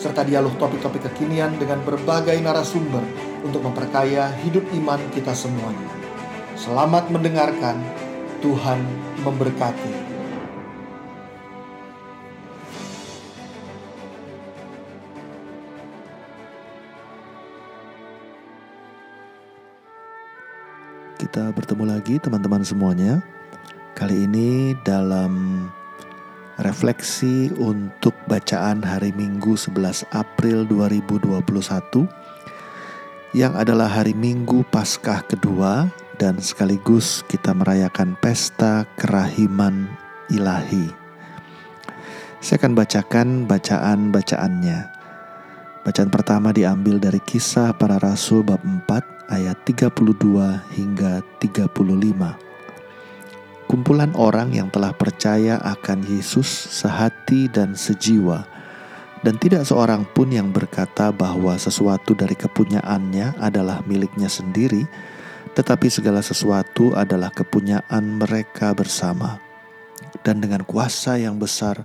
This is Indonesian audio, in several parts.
serta dialog topik-topik kekinian dengan berbagai narasumber untuk memperkaya hidup iman kita semuanya. Selamat mendengarkan, Tuhan memberkati. Kita bertemu lagi teman-teman semuanya. Kali ini dalam refleksi untuk bacaan hari Minggu 11 April 2021 yang adalah hari Minggu Paskah kedua dan sekaligus kita merayakan pesta kerahiman ilahi. Saya akan bacakan bacaan-bacaannya. Bacaan pertama diambil dari kisah para rasul bab 4 ayat 32 hingga 35. Kumpulan orang yang telah percaya akan Yesus sehati dan sejiwa dan tidak seorang pun yang berkata bahwa sesuatu dari kepunyaannya adalah miliknya sendiri, tetapi segala sesuatu adalah kepunyaan mereka bersama. Dan dengan kuasa yang besar,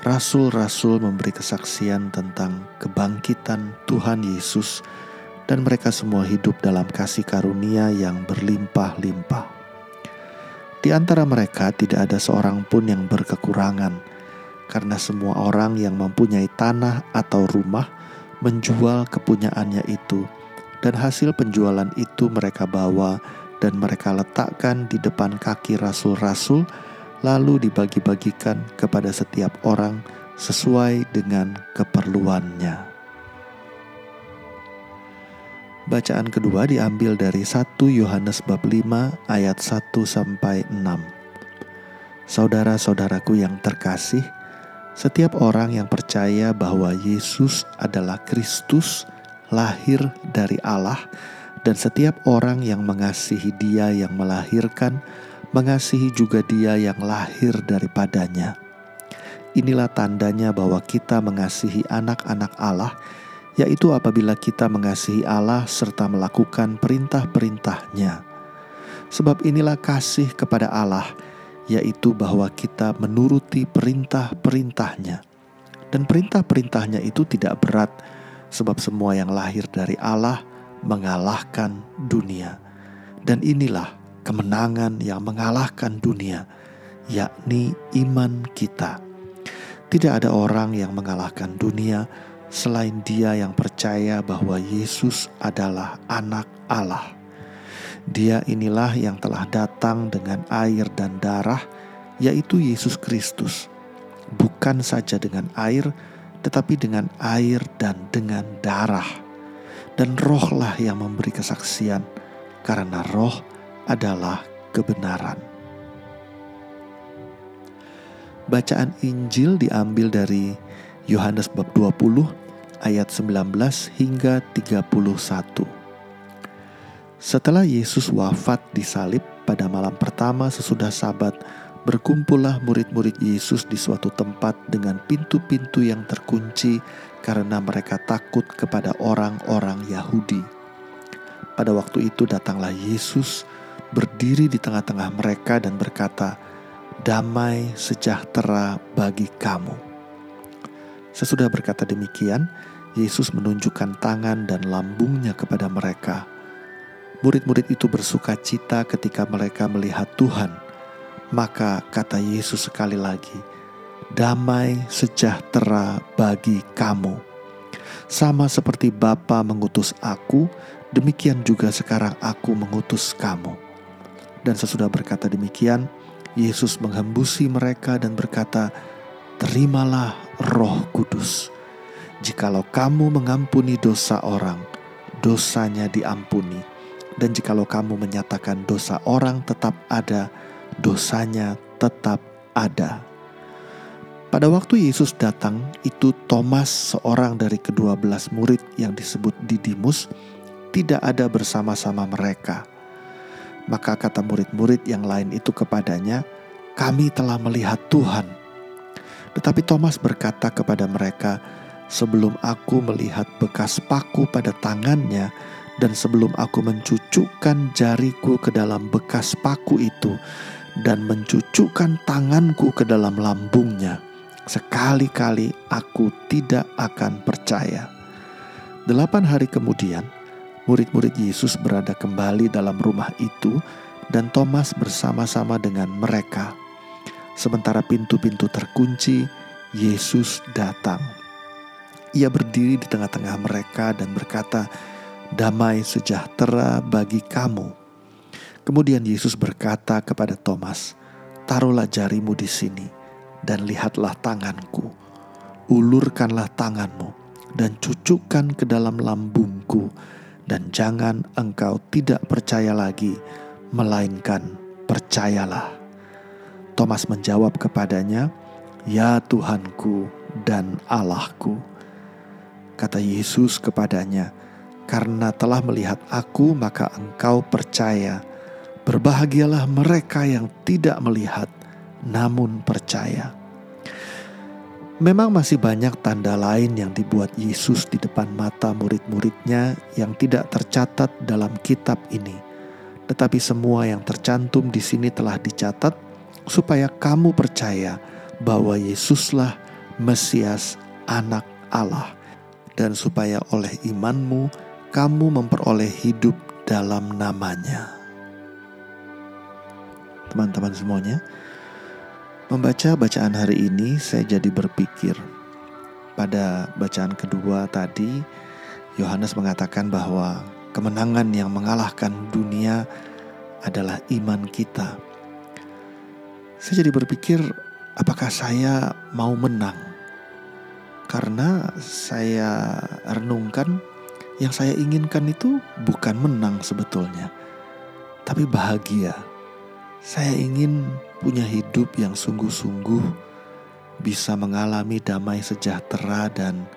rasul-rasul memberi kesaksian tentang kebangkitan Tuhan Yesus, dan mereka semua hidup dalam kasih karunia yang berlimpah-limpah. Antara mereka tidak ada seorang pun yang berkekurangan, karena semua orang yang mempunyai tanah atau rumah menjual kepunyaannya itu dan hasil penjualan itu mereka bawa dan mereka letakkan di depan kaki rasul-rasul, lalu dibagi-bagikan kepada setiap orang sesuai dengan keperluannya. Bacaan kedua diambil dari 1 Yohanes bab 5 ayat 1 sampai 6. Saudara-saudaraku yang terkasih, setiap orang yang percaya bahwa Yesus adalah Kristus, lahir dari Allah, dan setiap orang yang mengasihi Dia yang melahirkan, mengasihi juga Dia yang lahir daripadanya. Inilah tandanya bahwa kita mengasihi anak-anak Allah, yaitu apabila kita mengasihi Allah serta melakukan perintah-perintahnya. Sebab inilah kasih kepada Allah, yaitu bahwa kita menuruti perintah-perintahnya. Dan perintah-perintahnya itu tidak berat, sebab semua yang lahir dari Allah mengalahkan dunia. Dan inilah kemenangan yang mengalahkan dunia, yakni iman kita. Tidak ada orang yang mengalahkan dunia selain Dia yang percaya bahwa Yesus adalah Anak Allah. Dia inilah yang telah datang dengan air dan darah, yaitu Yesus Kristus, bukan saja dengan air, tetapi dengan air dan dengan darah. Dan rohlah yang memberi kesaksian, karena roh adalah kebenaran. Bacaan Injil diambil dari Yohanes bab 20 ayat 19 hingga 31. Setelah Yesus wafat di salib pada malam pertama sesudah sabat, Berkumpullah murid-murid Yesus di suatu tempat dengan pintu-pintu yang terkunci karena mereka takut kepada orang-orang Yahudi. Pada waktu itu datanglah Yesus berdiri di tengah-tengah mereka dan berkata, "Damai sejahtera bagi kamu." Sesudah berkata demikian, Yesus menunjukkan tangan dan lambungnya kepada mereka. Murid-murid itu bersuka cita ketika mereka melihat Tuhan. Maka kata Yesus sekali lagi, damai sejahtera bagi kamu. Sama seperti Bapa mengutus aku, demikian juga sekarang aku mengutus kamu. Dan sesudah berkata demikian, Yesus menghembusi mereka dan berkata, Terimalah roh kudus. Jikalau kamu mengampuni dosa orang, dosanya diampuni. Dan jikalau kamu menyatakan dosa orang tetap ada, dosanya tetap ada. Pada waktu Yesus datang, itu Thomas, seorang dari kedua belas murid yang disebut Didimus, tidak ada bersama-sama mereka. Maka kata murid-murid yang lain itu kepadanya, "Kami telah melihat Tuhan." Tetapi Thomas berkata kepada mereka, "Sebelum aku melihat bekas paku pada tangannya, dan sebelum aku mencucukkan jariku ke dalam bekas paku itu, dan mencucukkan tanganku ke dalam lambungnya, sekali-kali aku tidak akan percaya. Delapan hari kemudian, murid-murid Yesus berada kembali dalam rumah itu, dan Thomas bersama-sama dengan mereka. Sementara pintu-pintu terkunci, Yesus datang. Ia berdiri di tengah-tengah mereka dan berkata, "Damai sejahtera bagi kamu." Kemudian Yesus berkata kepada Thomas, "Taruhlah jarimu di sini." dan lihatlah tanganku. Ulurkanlah tanganmu dan cucukkan ke dalam lambungku dan jangan engkau tidak percaya lagi, melainkan percayalah. Thomas menjawab kepadanya, Ya Tuhanku dan Allahku. Kata Yesus kepadanya, Karena telah melihat aku maka engkau percaya. Berbahagialah mereka yang tidak melihat namun percaya. Memang masih banyak tanda lain yang dibuat Yesus di depan mata murid-muridnya yang tidak tercatat dalam kitab ini. Tetapi semua yang tercantum di sini telah dicatat supaya kamu percaya bahwa Yesuslah Mesias anak Allah dan supaya oleh imanmu kamu memperoleh hidup dalam namanya. Teman-teman semuanya, Membaca bacaan hari ini saya jadi berpikir pada bacaan kedua tadi Yohanes mengatakan bahwa kemenangan yang mengalahkan dunia adalah iman kita. Saya jadi berpikir apakah saya mau menang? Karena saya renungkan yang saya inginkan itu bukan menang sebetulnya, tapi bahagia. Saya ingin punya hidup yang sungguh-sungguh bisa mengalami damai sejahtera dan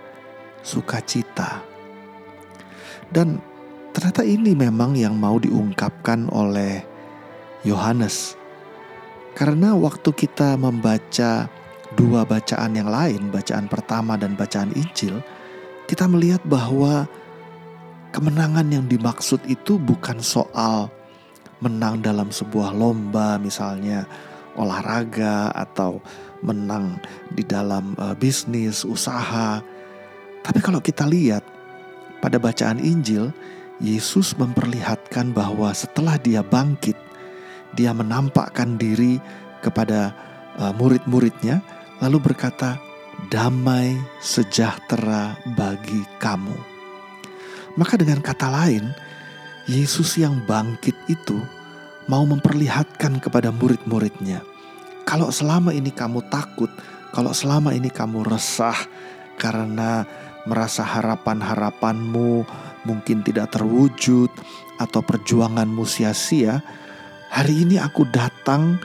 sukacita. Dan ternyata ini memang yang mau diungkapkan oleh Yohanes. Karena waktu kita membaca dua bacaan yang lain, bacaan pertama dan bacaan Injil, kita melihat bahwa kemenangan yang dimaksud itu bukan soal menang dalam sebuah lomba misalnya olahraga atau menang di dalam uh, bisnis, usaha. Tapi kalau kita lihat pada bacaan Injil, Yesus memperlihatkan bahwa setelah dia bangkit, dia menampakkan diri kepada uh, murid-muridnya lalu berkata, "Damai sejahtera bagi kamu." Maka dengan kata lain, Yesus yang bangkit itu mau memperlihatkan kepada murid-muridnya, kalau selama ini kamu takut, kalau selama ini kamu resah karena merasa harapan-harapanmu mungkin tidak terwujud atau perjuanganmu sia-sia, hari ini aku datang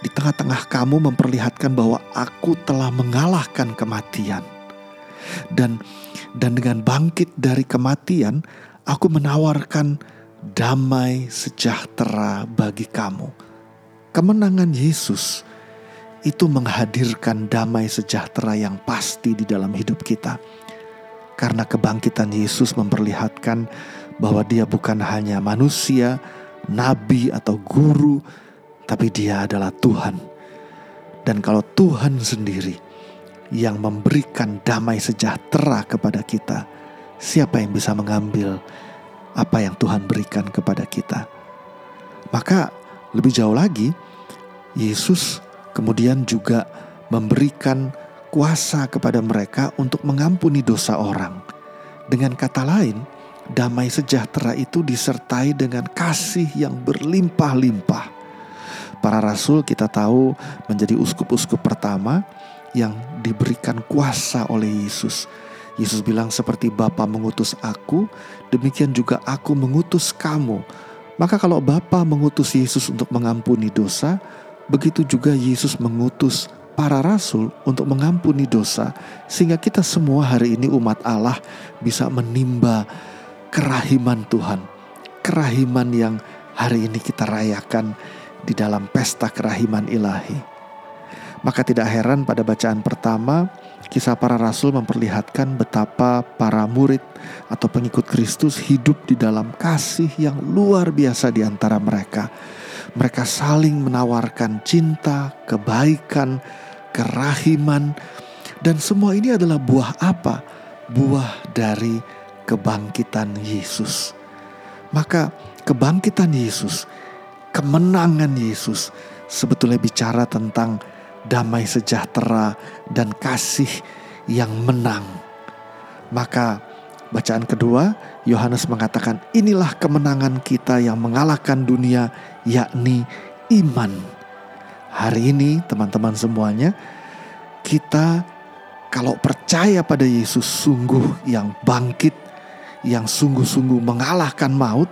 di tengah-tengah kamu memperlihatkan bahwa aku telah mengalahkan kematian. Dan dan dengan bangkit dari kematian, aku menawarkan damai sejahtera bagi kamu. Kemenangan Yesus itu menghadirkan damai sejahtera yang pasti di dalam hidup kita. Karena kebangkitan Yesus memperlihatkan bahwa dia bukan hanya manusia, nabi atau guru, tapi dia adalah Tuhan. Dan kalau Tuhan sendiri yang memberikan damai sejahtera kepada kita, siapa yang bisa mengambil apa yang Tuhan berikan kepada kita. Maka lebih jauh lagi, Yesus kemudian juga memberikan kuasa kepada mereka untuk mengampuni dosa orang. Dengan kata lain, damai sejahtera itu disertai dengan kasih yang berlimpah-limpah. Para rasul kita tahu menjadi uskup-uskup pertama yang diberikan kuasa oleh Yesus Yesus bilang seperti Bapa mengutus aku, demikian juga aku mengutus kamu. Maka kalau Bapa mengutus Yesus untuk mengampuni dosa, begitu juga Yesus mengutus para rasul untuk mengampuni dosa, sehingga kita semua hari ini, umat Allah, bisa menimba kerahiman Tuhan, kerahiman yang hari ini kita rayakan di dalam pesta kerahiman ilahi. Maka tidak heran pada bacaan pertama, kisah para rasul memperlihatkan betapa para murid atau pengikut Kristus hidup di dalam kasih yang luar biasa di antara mereka. Mereka saling menawarkan cinta, kebaikan, kerahiman, dan semua ini adalah buah apa? Buah dari kebangkitan Yesus. Maka kebangkitan Yesus, kemenangan Yesus sebetulnya bicara tentang damai sejahtera, dan kasih yang menang. Maka bacaan kedua, Yohanes mengatakan, "Inilah kemenangan kita yang mengalahkan dunia, yakni iman." Hari ini, teman-teman semuanya, kita kalau percaya pada Yesus sungguh yang bangkit, yang sungguh-sungguh mengalahkan maut,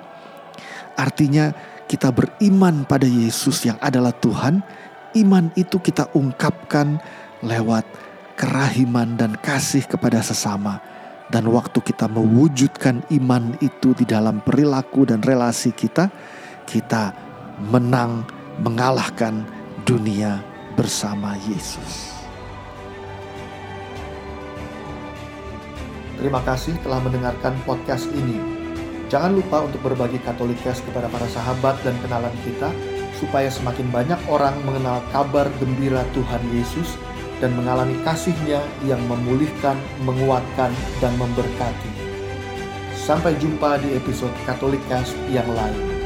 artinya kita beriman pada Yesus yang adalah Tuhan, iman itu kita ungkapkan lewat kerahiman dan kasih kepada sesama. Dan waktu kita mewujudkan iman itu di dalam perilaku dan relasi kita, kita menang mengalahkan dunia bersama Yesus. Terima kasih telah mendengarkan podcast ini. Jangan lupa untuk berbagi Katolikes kepada para sahabat dan kenalan kita supaya semakin banyak orang mengenal kabar gembira Tuhan Yesus dan mengalami kasihnya yang memulihkan, menguatkan, dan memberkati. Sampai jumpa di episode Katolik yang lain.